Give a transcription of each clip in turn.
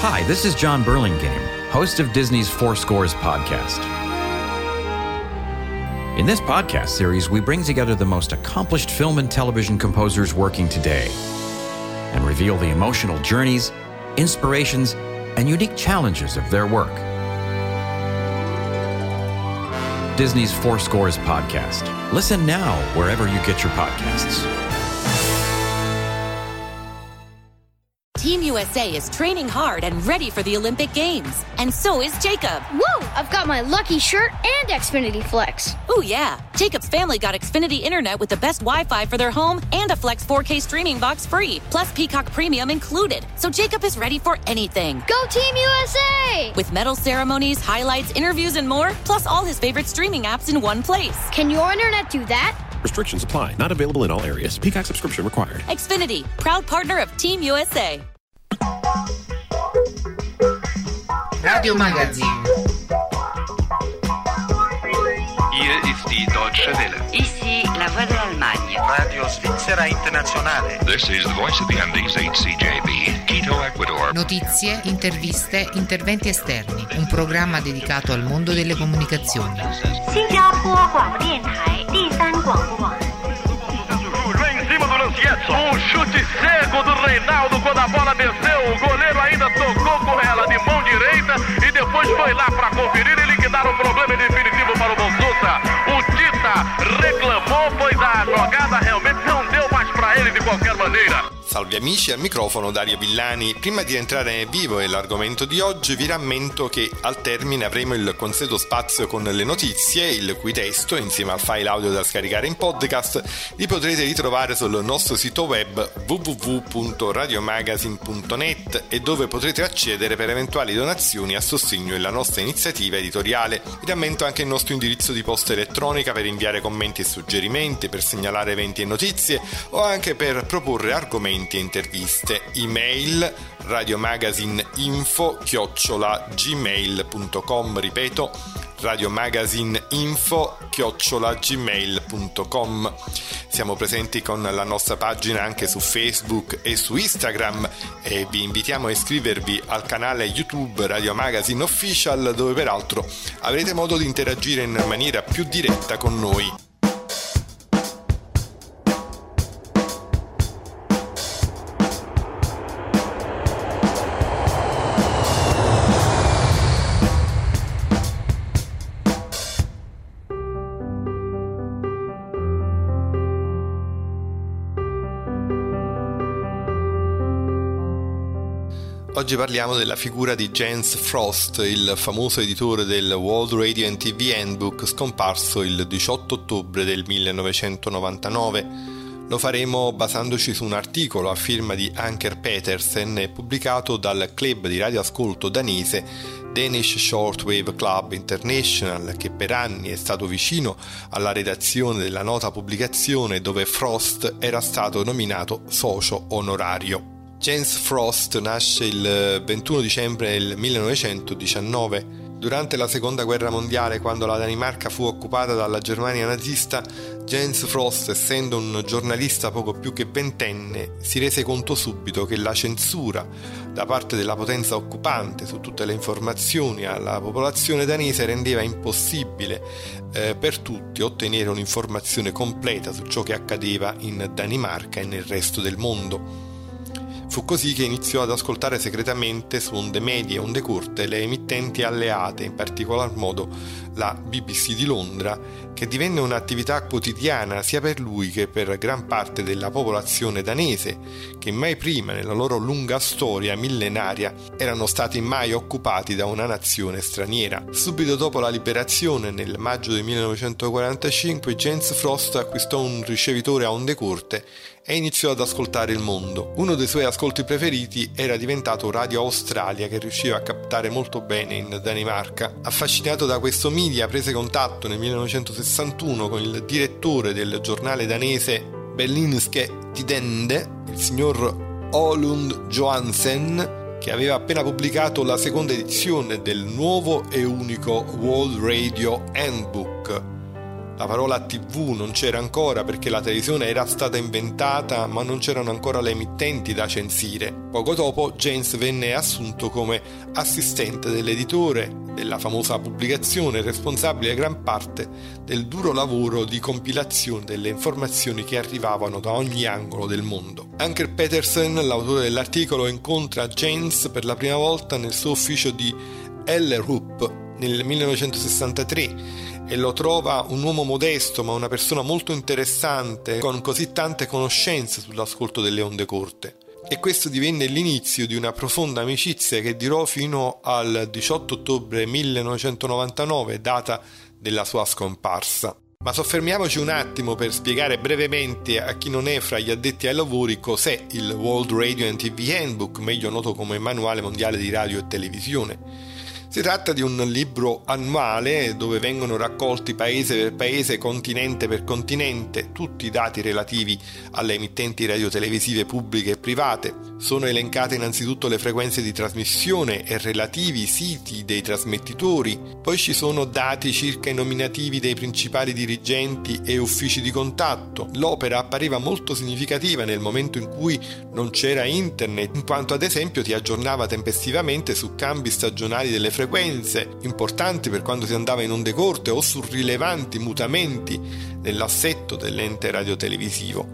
Hi, this is John Burlingame, host of Disney's Four Scores podcast. In this podcast series, we bring together the most accomplished film and television composers working today and reveal the emotional journeys, inspirations, and unique challenges of their work. Disney's Four Scores podcast. Listen now wherever you get your podcasts. USA is training hard and ready for the Olympic Games. And so is Jacob. Whoa! I've got my lucky shirt and Xfinity Flex. Oh, yeah. Jacob's family got Xfinity Internet with the best Wi Fi for their home and a Flex 4K streaming box free, plus Peacock Premium included. So Jacob is ready for anything. Go Team USA! With medal ceremonies, highlights, interviews, and more, plus all his favorite streaming apps in one place. Can your internet do that? Restrictions apply. Not available in all areas. Peacock subscription required. Xfinity, proud partner of Team USA. Radio Magazine. Hier ist die Deutsche Welle. Ici la voix de l'Allemagne. Radio Svizzera Internazionale. This is the voice of the Andes, HCJB, Quito, Ecuador. Notizie, interviste, interventi esterni. Un programma dedicato al mondo delle comunicazioni. 新加坡广播电台第三广播网。 Lancietto. Um chute cego do Reinaldo quando a bola desceu. O goleiro ainda tocou com ela de mão direita e depois foi lá para conferir e liquidar o problema definitivo para o Bonsuta. O Tita reclamou, pois a jogada realmente não deu mais para ele de qualquer maneira. Salve amici, al microfono Dario Villani. Prima di entrare nel vivo e l'argomento di oggi vi rammento che al termine avremo il consueto spazio con le notizie, il cui testo, insieme al file audio da scaricare in podcast, li potrete ritrovare sul nostro sito web www.radiomagazine.net e dove potrete accedere per eventuali donazioni a sostegno della nostra iniziativa editoriale. Vi rammento anche il nostro indirizzo di posta elettronica per inviare commenti e suggerimenti, per segnalare eventi e notizie o anche per proporre argomenti e interviste. Email radiomagazineinfo chiocciola gmail.com ripeto radiomagazineinfo chiocciola gmail.com siamo presenti con la nostra pagina anche su Facebook e su Instagram e vi invitiamo a iscrivervi al canale YouTube Radio Magazine Official dove peraltro avrete modo di interagire in maniera più diretta con noi. Oggi parliamo della figura di Jens Frost, il famoso editore del World Radio and TV Handbook scomparso il 18 ottobre del 1999. Lo faremo basandoci su un articolo a firma di Anker Petersen pubblicato dal club di radioascolto danese Danish Shortwave Club International che per anni è stato vicino alla redazione della nota pubblicazione dove Frost era stato nominato socio onorario. James Frost nasce il 21 dicembre del 1919. Durante la seconda guerra mondiale, quando la Danimarca fu occupata dalla Germania nazista, James Frost, essendo un giornalista poco più che ventenne, si rese conto subito che la censura da parte della potenza occupante su tutte le informazioni alla popolazione danese rendeva impossibile eh, per tutti ottenere un'informazione completa su ciò che accadeva in Danimarca e nel resto del mondo. Fu così che iniziò ad ascoltare segretamente su onde medie e onde corte le emittenti alleate, in particolar modo la BBC di Londra, che divenne un'attività quotidiana sia per lui che per gran parte della popolazione danese, che mai prima nella loro lunga storia millenaria erano stati mai occupati da una nazione straniera. Subito dopo la liberazione, nel maggio del 1945, James Frost acquistò un ricevitore a onde corte e iniziò ad ascoltare il mondo. Uno dei suoi ascolti preferiti era diventato Radio Australia che riusciva a captare molto bene in Danimarca. Affascinato da questo media prese contatto nel 1961 con il direttore del giornale danese Berlingske Tidende, il signor Olund Johansen, che aveva appena pubblicato la seconda edizione del nuovo e unico World Radio Handbook La parola TV non c'era ancora perché la televisione era stata inventata ma non c'erano ancora le emittenti da censire. Poco dopo James venne assunto come assistente dell'editore della famosa pubblicazione responsabile gran parte del duro lavoro di compilazione delle informazioni che arrivavano da ogni angolo del mondo. Anker Petersen, l'autore dell'articolo, incontra James per la prima volta nel suo ufficio di Ellerup nel 1963 e lo trova un uomo modesto ma una persona molto interessante con così tante conoscenze sull'ascolto delle onde corte. E questo divenne l'inizio di una profonda amicizia che durò fino al 18 ottobre 1999, data della sua scomparsa. Ma soffermiamoci un attimo per spiegare brevemente a chi non è fra gli addetti ai lavori cos'è il World Radio and TV Handbook, meglio noto come Manuale Mondiale di Radio e Televisione. Si tratta di un libro annuale dove vengono raccolti paese per paese, continente per continente, tutti i dati relativi alle emittenti radiotelevisive pubbliche e private. Sono elencate innanzitutto le frequenze di trasmissione e relativi siti dei trasmettitori, poi ci sono dati circa i nominativi dei principali dirigenti e uffici di contatto. L'opera appariva molto significativa nel momento in cui non c'era internet, in quanto ad esempio ti aggiornava tempestivamente su cambi stagionali delle frequenze frequenze importanti per quando si andava in onde corte o su rilevanti mutamenti nell'assetto dell'ente radiotelevisivo.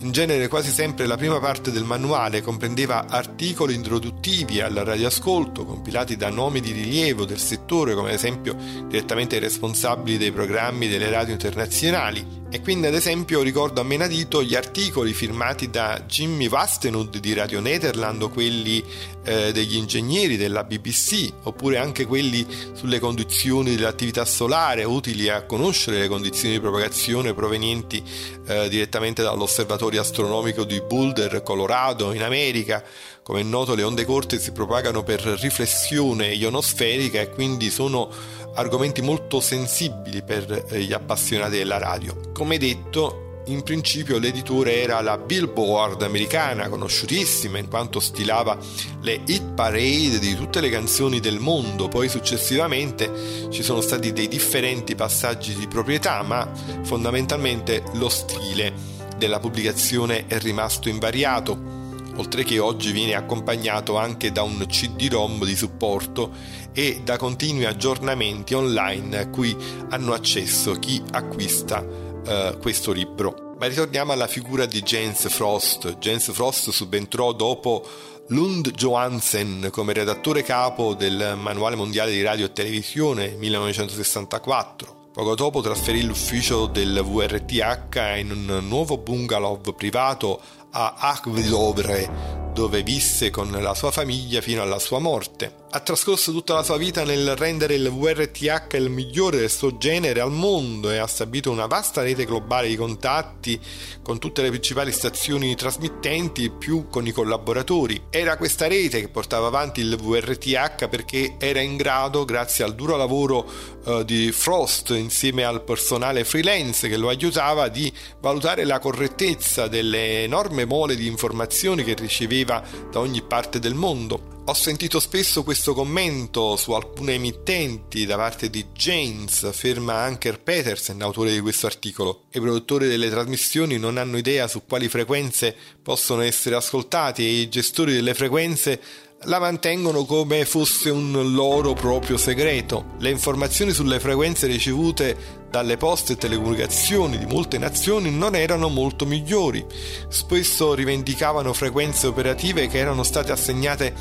In genere quasi sempre la prima parte del manuale comprendeva articoli introduttivi al radioascolto compilati da nomi di rilievo del settore come ad esempio direttamente i responsabili dei programmi delle radio internazionali e quindi ad esempio ricordo a menadito gli articoli firmati da Jimmy Vastenud di Radio Nederland o quelli eh, degli ingegneri della BBC oppure anche quelli sulle condizioni dell'attività solare utili a conoscere le condizioni di propagazione provenienti eh, direttamente dall'osservatorio astronomico di Boulder, Colorado in America. Come è noto le onde corte si propagano per riflessione ionosferica e quindi sono argomenti molto sensibili per eh, gli appassionati della radio. Come detto, in principio l'editore era la Billboard americana, conosciutissima in quanto stilava le hit parade di tutte le canzoni del mondo, poi successivamente ci sono stati dei differenti passaggi di proprietà, ma fondamentalmente lo stile della pubblicazione è rimasto invariato oltre che oggi viene accompagnato anche da un CD-ROM di supporto e da continui aggiornamenti online a cui hanno accesso chi acquista eh, questo libro. Ma ritorniamo alla figura di James Frost. James Frost subentrò dopo Lund Johansen come redattore capo del Manuale Mondiale di Radio e Televisione 1964. Poco dopo trasferì l'ufficio del VRTH in un nuovo bungalow privato a Akvedovre, dove visse con la sua famiglia fino alla sua morte. Ha trascorso tutta la sua vita nel rendere il VRTH il migliore del suo genere al mondo e ha stabilito una vasta rete globale di contatti con tutte le principali stazioni trasmittenti più con i collaboratori. Era questa rete che portava avanti il VRTH perché era in grado, grazie al duro lavoro uh, di Frost insieme al personale freelance che lo aiutava, di valutare la correttezza delle enorme mole di informazioni che riceveva da ogni parte del mondo. Ho sentito spesso questo commento su alcune emittenti da parte di James, afferma Anker Petersen, autore di questo articolo. I produttori delle trasmissioni non hanno idea su quali frequenze possono essere ascoltati e i gestori delle frequenze la mantengono come fosse un loro proprio segreto. Le informazioni sulle frequenze ricevute dalle poste e telecomunicazioni di molte nazioni non erano molto migliori. Spesso rivendicavano frequenze operative che erano state assegnate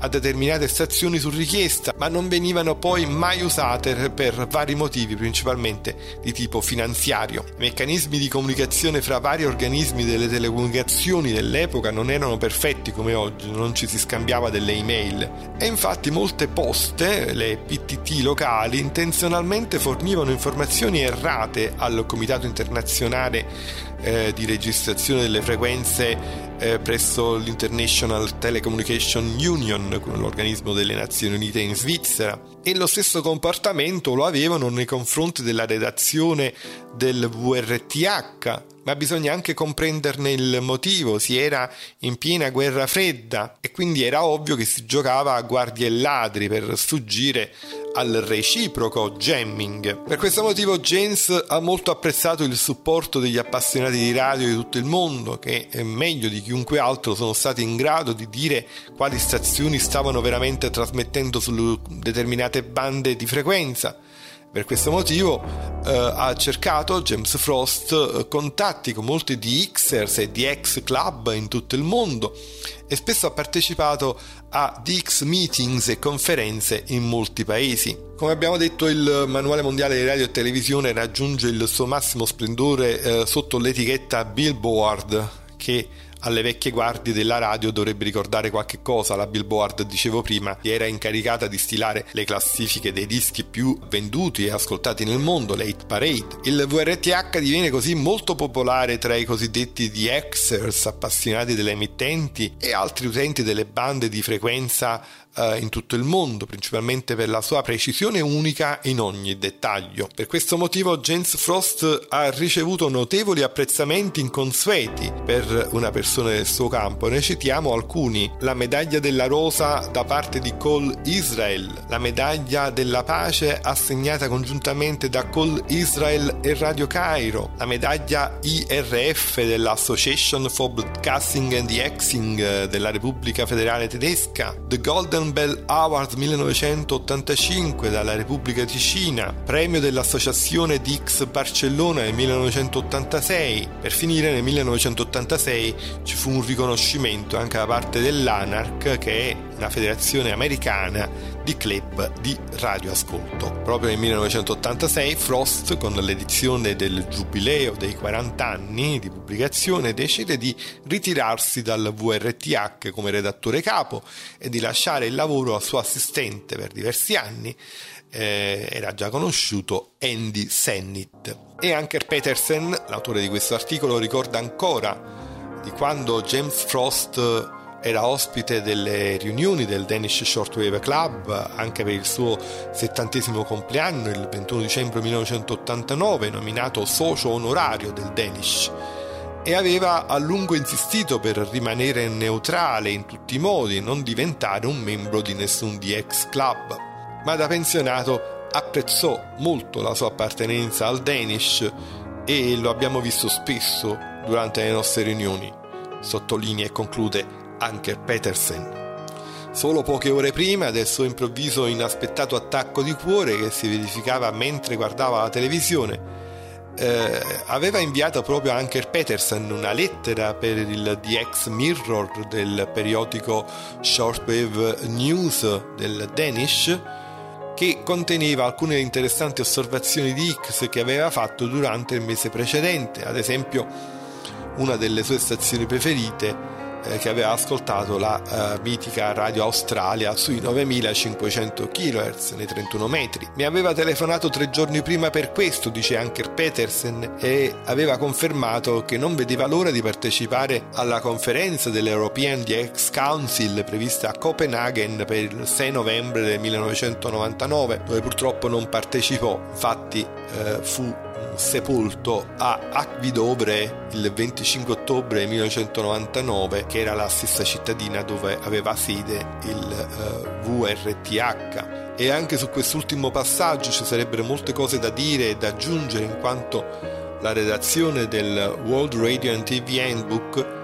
a determinate stazioni su richiesta, ma non venivano poi mai usate per vari motivi, principalmente di tipo finanziario. I meccanismi di comunicazione fra vari organismi delle telecomunicazioni dell'epoca non erano perfetti come oggi, non ci si scambiava delle email e infatti molte poste, le PTT locali, intenzionalmente fornivano informazioni errate al Comitato internazionale eh, di registrazione delle frequenze eh, presso l'International Telecommunication Union, l'organismo delle Nazioni Unite in Svizzera, e lo stesso comportamento lo avevano nei confronti della redazione del VRTH, ma bisogna anche comprenderne il motivo, si era in piena guerra fredda e quindi era ovvio che si giocava a guardie e ladri per sfuggire al reciproco jamming. Per questo motivo James ha molto apprezzato il supporto degli appassionati di radio di tutto il mondo che meglio di chiunque altro sono stati in grado di dire quali stazioni stavano veramente trasmettendo su determinate bande di frequenza per questo motivo eh, ha cercato James Frost eh, contatti con molti di Xers e di X Club in tutto il mondo e spesso ha partecipato a DX meetings e conferenze in molti paesi. Come abbiamo detto il manuale mondiale di radio e televisione raggiunge il suo massimo splendore eh, sotto l'etichetta Billboard che alle vecchie guardie della radio dovrebbe ricordare qualche cosa. La Billboard, dicevo prima, era incaricata di stilare le classifiche dei dischi più venduti e ascoltati nel mondo, le hit parade. Il VRTH diviene così molto popolare tra i cosiddetti DXers, appassionati delle emittenti e altri utenti delle bande di frequenza eh, in tutto il mondo, principalmente per la sua precisione unica in ogni dettaglio. Per questo motivo James Frost ha ricevuto notevoli apprezzamenti inconsueti per una persona del suo campo. Ne citiamo alcuni: la medaglia della rosa da parte di Cole Israel, la medaglia della pace assegnata congiuntamente da Cole Israel e Radio Cairo, la medaglia IRF dell'Association for Broadcasting and Exing della Repubblica Federale Tedesca, The Golden Bell Award 1985 dalla Repubblica Ticina, premio dell'Associazione Dix Barcellona nel 1986. Per finire nel 1986 ci fu un riconoscimento anche da parte dell'ANARC che è una federazione americana di club di radioascolto. Proprio nel 1986 Frost, con l'edizione del giubileo dei 40 anni di pubblicazione, decide di ritirarsi dal VRTH come redattore capo e di lasciare il lavoro al suo assistente per diversi anni. Eh, era già conosciuto Andy Sennett. E anche Petersen, l'autore di questo articolo, ricorda ancora di quando James Frost era ospite delle riunioni del Danish Shortwave Club anche per il suo settantesimo compleanno il 21 dicembre 1989 nominato socio onorario del Danish. E aveva a lungo insistito per rimanere neutrale in tutti i modi e non diventare un membro di nessun DX Club. Ma da pensionato apprezzò molto la sua appartenenza al Danish e lo abbiamo visto spesso durante le nostre riunioni sottolinea e conclude anche Petersen. Solo poche ore prima del suo improvviso inaspettato attacco di cuore che si verificava mentre guardava la televisione, eh, aveva inviato proprio a Anker Petersen una lettera per il DX Mirror del periodico Shortwave News del Danish che conteneva alcune interessanti osservazioni di X che aveva fatto durante il mese precedente, ad esempio una delle sue stazioni preferite che aveva ascoltato la uh, mitica Radio Australia sui 9500 kHz nei 31 metri. Mi aveva telefonato tre giorni prima per questo, dice Anker Petersen, e aveva confermato che non vedeva l'ora di partecipare alla conferenza dell'European DX Council prevista a Copenaghen per il 6 novembre del 1999, dove purtroppo non partecipò. Infatti eh, fu sepolto a Akvidovre il 25 ottobre 1999, che era la stessa cittadina dove aveva sede il uh, eh, VRTH. E anche su quest'ultimo passaggio ci sarebbero molte cose da dire e da aggiungere in quanto la redazione del World Radio and TV Handbook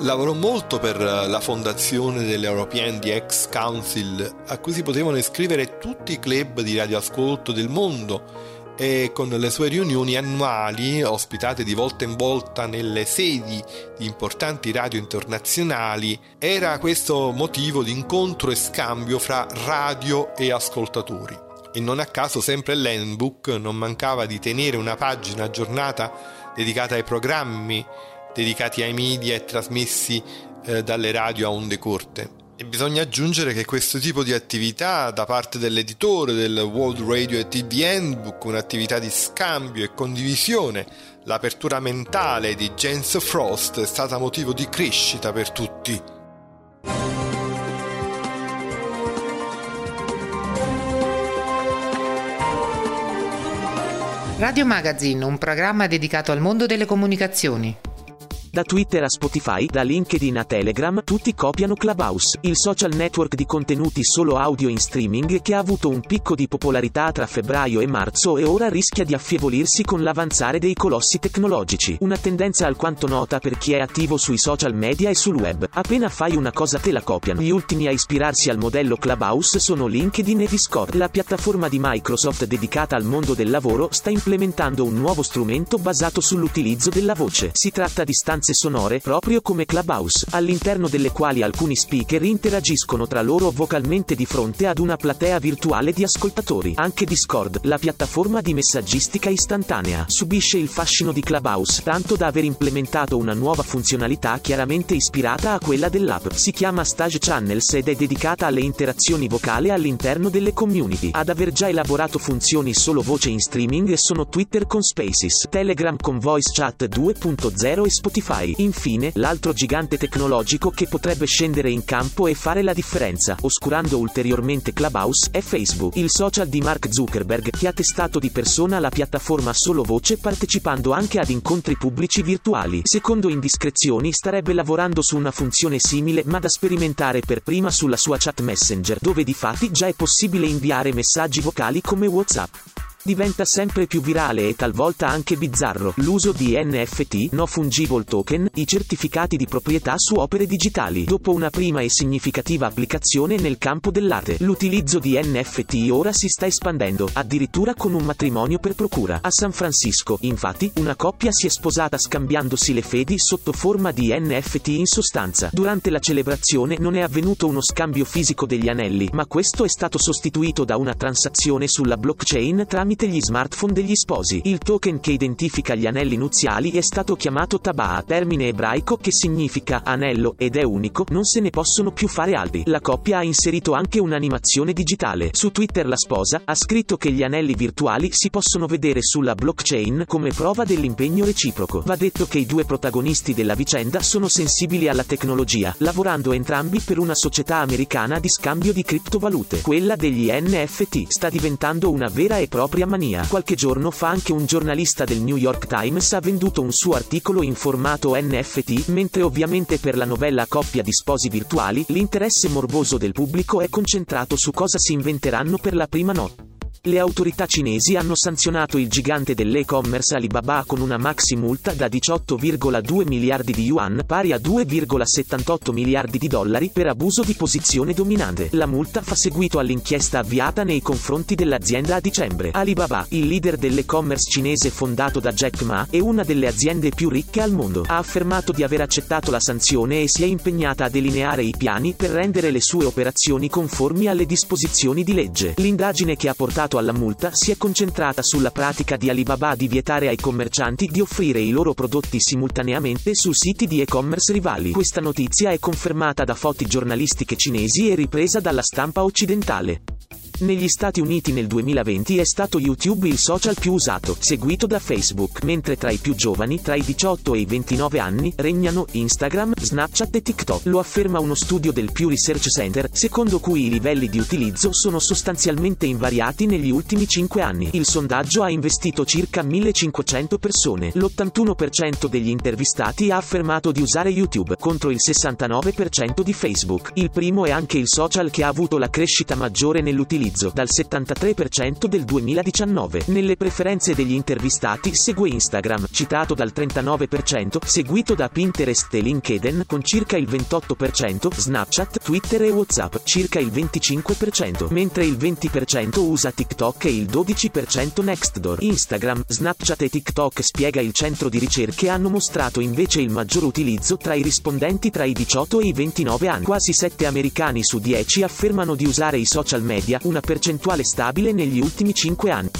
lavorò molto per la fondazione dell'European DX Council, a cui si potevano iscrivere tutti i club di radioascolto del mondo e con le sue riunioni annuali, ospitate di volta in volta nelle sedi di importanti radio internazionali, era questo motivo di incontro e scambio fra radio e ascoltatori. E non a caso sempre l'handbook non mancava di tenere una pagina aggiornata dedicata ai programmi dedicati ai media e trasmessi eh, dalle radio a onde corte. E bisogna aggiungere che questo tipo di attività da parte dell'editore del World Radio e TV Handbook, un'attività di scambio e condivisione, l'apertura mentale di James Frost è stata motivo di crescita per tutti. Radio Magazine, un programma dedicato al mondo delle comunicazioni. Da Twitter a Spotify, da LinkedIn a Telegram, tutti copiano Clubhouse, il social network di contenuti solo audio in streaming che ha avuto un picco di popolarità tra febbraio e marzo e ora rischia di affievolirsi con l'avanzare dei colossi tecnologici. Una tendenza alquanto nota per chi è attivo sui social media e sul web. Appena fai una cosa te la copiano. Gli ultimi a ispirarsi al modello Clubhouse sono LinkedIn e Discord. La piattaforma di Microsoft dedicata al mondo del lavoro sta implementando un nuovo strumento basato sull'utilizzo della voce. Si tratta di stanze sonore proprio come Clubhouse, all'interno delle quali alcuni speaker interagiscono tra loro vocalmente di fronte ad una platea virtuale di ascoltatori. Anche Discord, la piattaforma di messaggistica istantanea, subisce il fascino di Clubhouse, tanto da aver implementato una nuova funzionalità chiaramente ispirata a quella dell'app. Si chiama Stage Channels ed è dedicata alle interazioni vocali all'interno delle community. Ad aver già elaborato funzioni solo voce in streaming sono Twitter con Spaces, Telegram con Voice Chat 2.0 e Spotify. Infine, l'altro gigante tecnologico che potrebbe scendere in campo e fare la differenza, oscurando ulteriormente Clubhouse, è Facebook, il social di Mark Zuckerberg, che ha testato di persona la piattaforma solo voce partecipando anche ad incontri pubblici virtuali. Secondo indiscrezioni starebbe lavorando su una funzione simile ma da sperimentare per prima sulla sua chat messenger, dove di fatti già è possibile inviare messaggi vocali come WhatsApp. Diventa sempre più virale e talvolta anche bizzarro l'uso di NFT, no fungible token, i certificati di proprietà su opere digitali. Dopo una prima e significativa applicazione nel campo dell'arte, l'utilizzo di NFT ora si sta espandendo, addirittura con un matrimonio per procura. A San Francisco, infatti, una coppia si è sposata scambiandosi le fedi sotto forma di NFT in sostanza. Durante la celebrazione non è avvenuto uno scambio fisico degli anelli, ma questo è stato sostituito da una transazione sulla blockchain tramite tramite gli smartphone degli sposi. Il token che identifica gli anelli nuziali è stato chiamato Tabaa, termine ebraico che significa anello ed è unico, non se ne possono più fare altri. La coppia ha inserito anche un'animazione digitale. Su Twitter la sposa ha scritto che gli anelli virtuali si possono vedere sulla blockchain come prova dell'impegno reciproco. Va detto che i due protagonisti della vicenda sono sensibili alla tecnologia, lavorando entrambi per una società americana di scambio di criptovalute. Quella degli NFT sta diventando una vera e propria mania. Qualche giorno fa anche un giornalista del New York Times ha venduto un suo articolo in formato NFT, mentre ovviamente per la novella Coppia di sposi virtuali, l'interesse morboso del pubblico è concentrato su cosa si inventeranno per la prima notte. Le autorità cinesi hanno sanzionato il gigante dell'e-commerce Alibaba con una maxi multa da 18,2 miliardi di yuan pari a 2,78 miliardi di dollari per abuso di posizione dominante. La multa fa seguito all'inchiesta avviata nei confronti dell'azienda a dicembre. Alibaba, il leader dell'e-commerce cinese fondato da Jack Ma, è una delle aziende più ricche al mondo. Ha affermato di aver accettato la sanzione e si è impegnata a delineare i piani per rendere le sue operazioni conformi alle disposizioni di legge. L'indagine che ha portato alla multa si è concentrata sulla pratica di Alibaba di vietare ai commercianti di offrire i loro prodotti simultaneamente su siti di e-commerce rivali. Questa notizia è confermata da fonti giornalistiche cinesi e ripresa dalla stampa occidentale. Negli Stati Uniti nel 2020 è stato YouTube il social più usato, seguito da Facebook, mentre tra i più giovani, tra i 18 e i 29 anni, regnano Instagram, Snapchat e TikTok. Lo afferma uno studio del Pew Research Center, secondo cui i livelli di utilizzo sono sostanzialmente invariati negli ultimi 5 anni. Il sondaggio ha investito circa 1500 persone. L'81% degli intervistati ha affermato di usare YouTube, contro il 69% di Facebook. Il primo è anche il social che ha avuto la crescita maggiore nell'utilizzo dal 73% del 2019. Nelle preferenze degli intervistati segue Instagram, citato dal 39%, seguito da Pinterest e LinkedIn con circa il 28%, Snapchat, Twitter e WhatsApp, circa il 25%, mentre il 20% usa TikTok e il 12% Nextdoor. Instagram, Snapchat e TikTok spiega il centro di ricerche hanno mostrato invece il maggior utilizzo tra i rispondenti tra i 18 e i 29 anni. Quasi 7 americani su 10 affermano di usare i social media, una percentuale stabile negli ultimi 5 anni.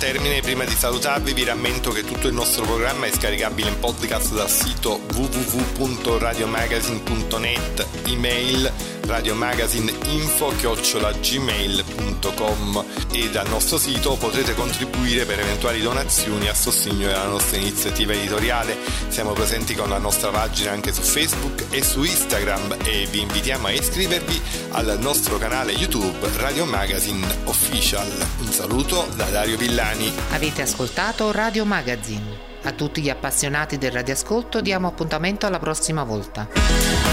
termine, prima di salutarvi vi rammento che tutto il nostro programma è scaricabile in podcast dal sito www.radiomagazine.net, email radiomagazineinfo-gmail.com e dal nostro sito potrete contribuire per eventuali donazioni a sostegno della nostra iniziativa editoriale. Siamo presenti con la nostra pagina anche su Facebook e su Instagram e vi invitiamo a iscrivervi al nostro canale YouTube Radio Magazine Official. Un saluto da Dario Villani. Avete ascoltato Radio Magazine. A tutti gli appassionati del radioascolto diamo appuntamento alla prossima volta.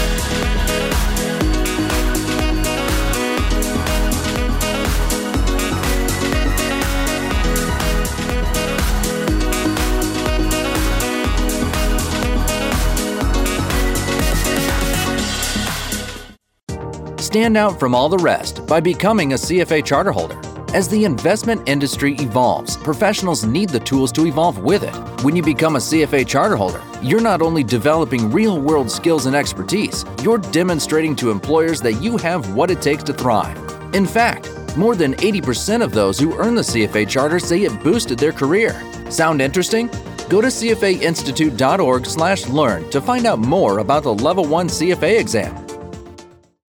Stand out from all the rest by becoming a CFA charter holder. As the investment industry evolves, professionals need the tools to evolve with it. When you become a CFA charter holder, you're not only developing real world skills and expertise, you're demonstrating to employers that you have what it takes to thrive. In fact, more than 80% of those who earn the CFA charter say it boosted their career. Sound interesting? Go to cfainstitute.org/learn to find out more about the Level 1 CFA exam.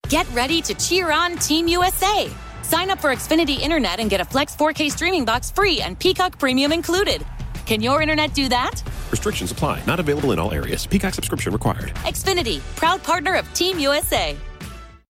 Get ready to cheer on Team USA. Sign up for Xfinity Internet and get a Flex 4K streaming box free and Peacock Premium included. Can your internet do that? Restrictions apply. Not available in all areas. Peacock subscription required. Xfinity, proud partner of Team USA.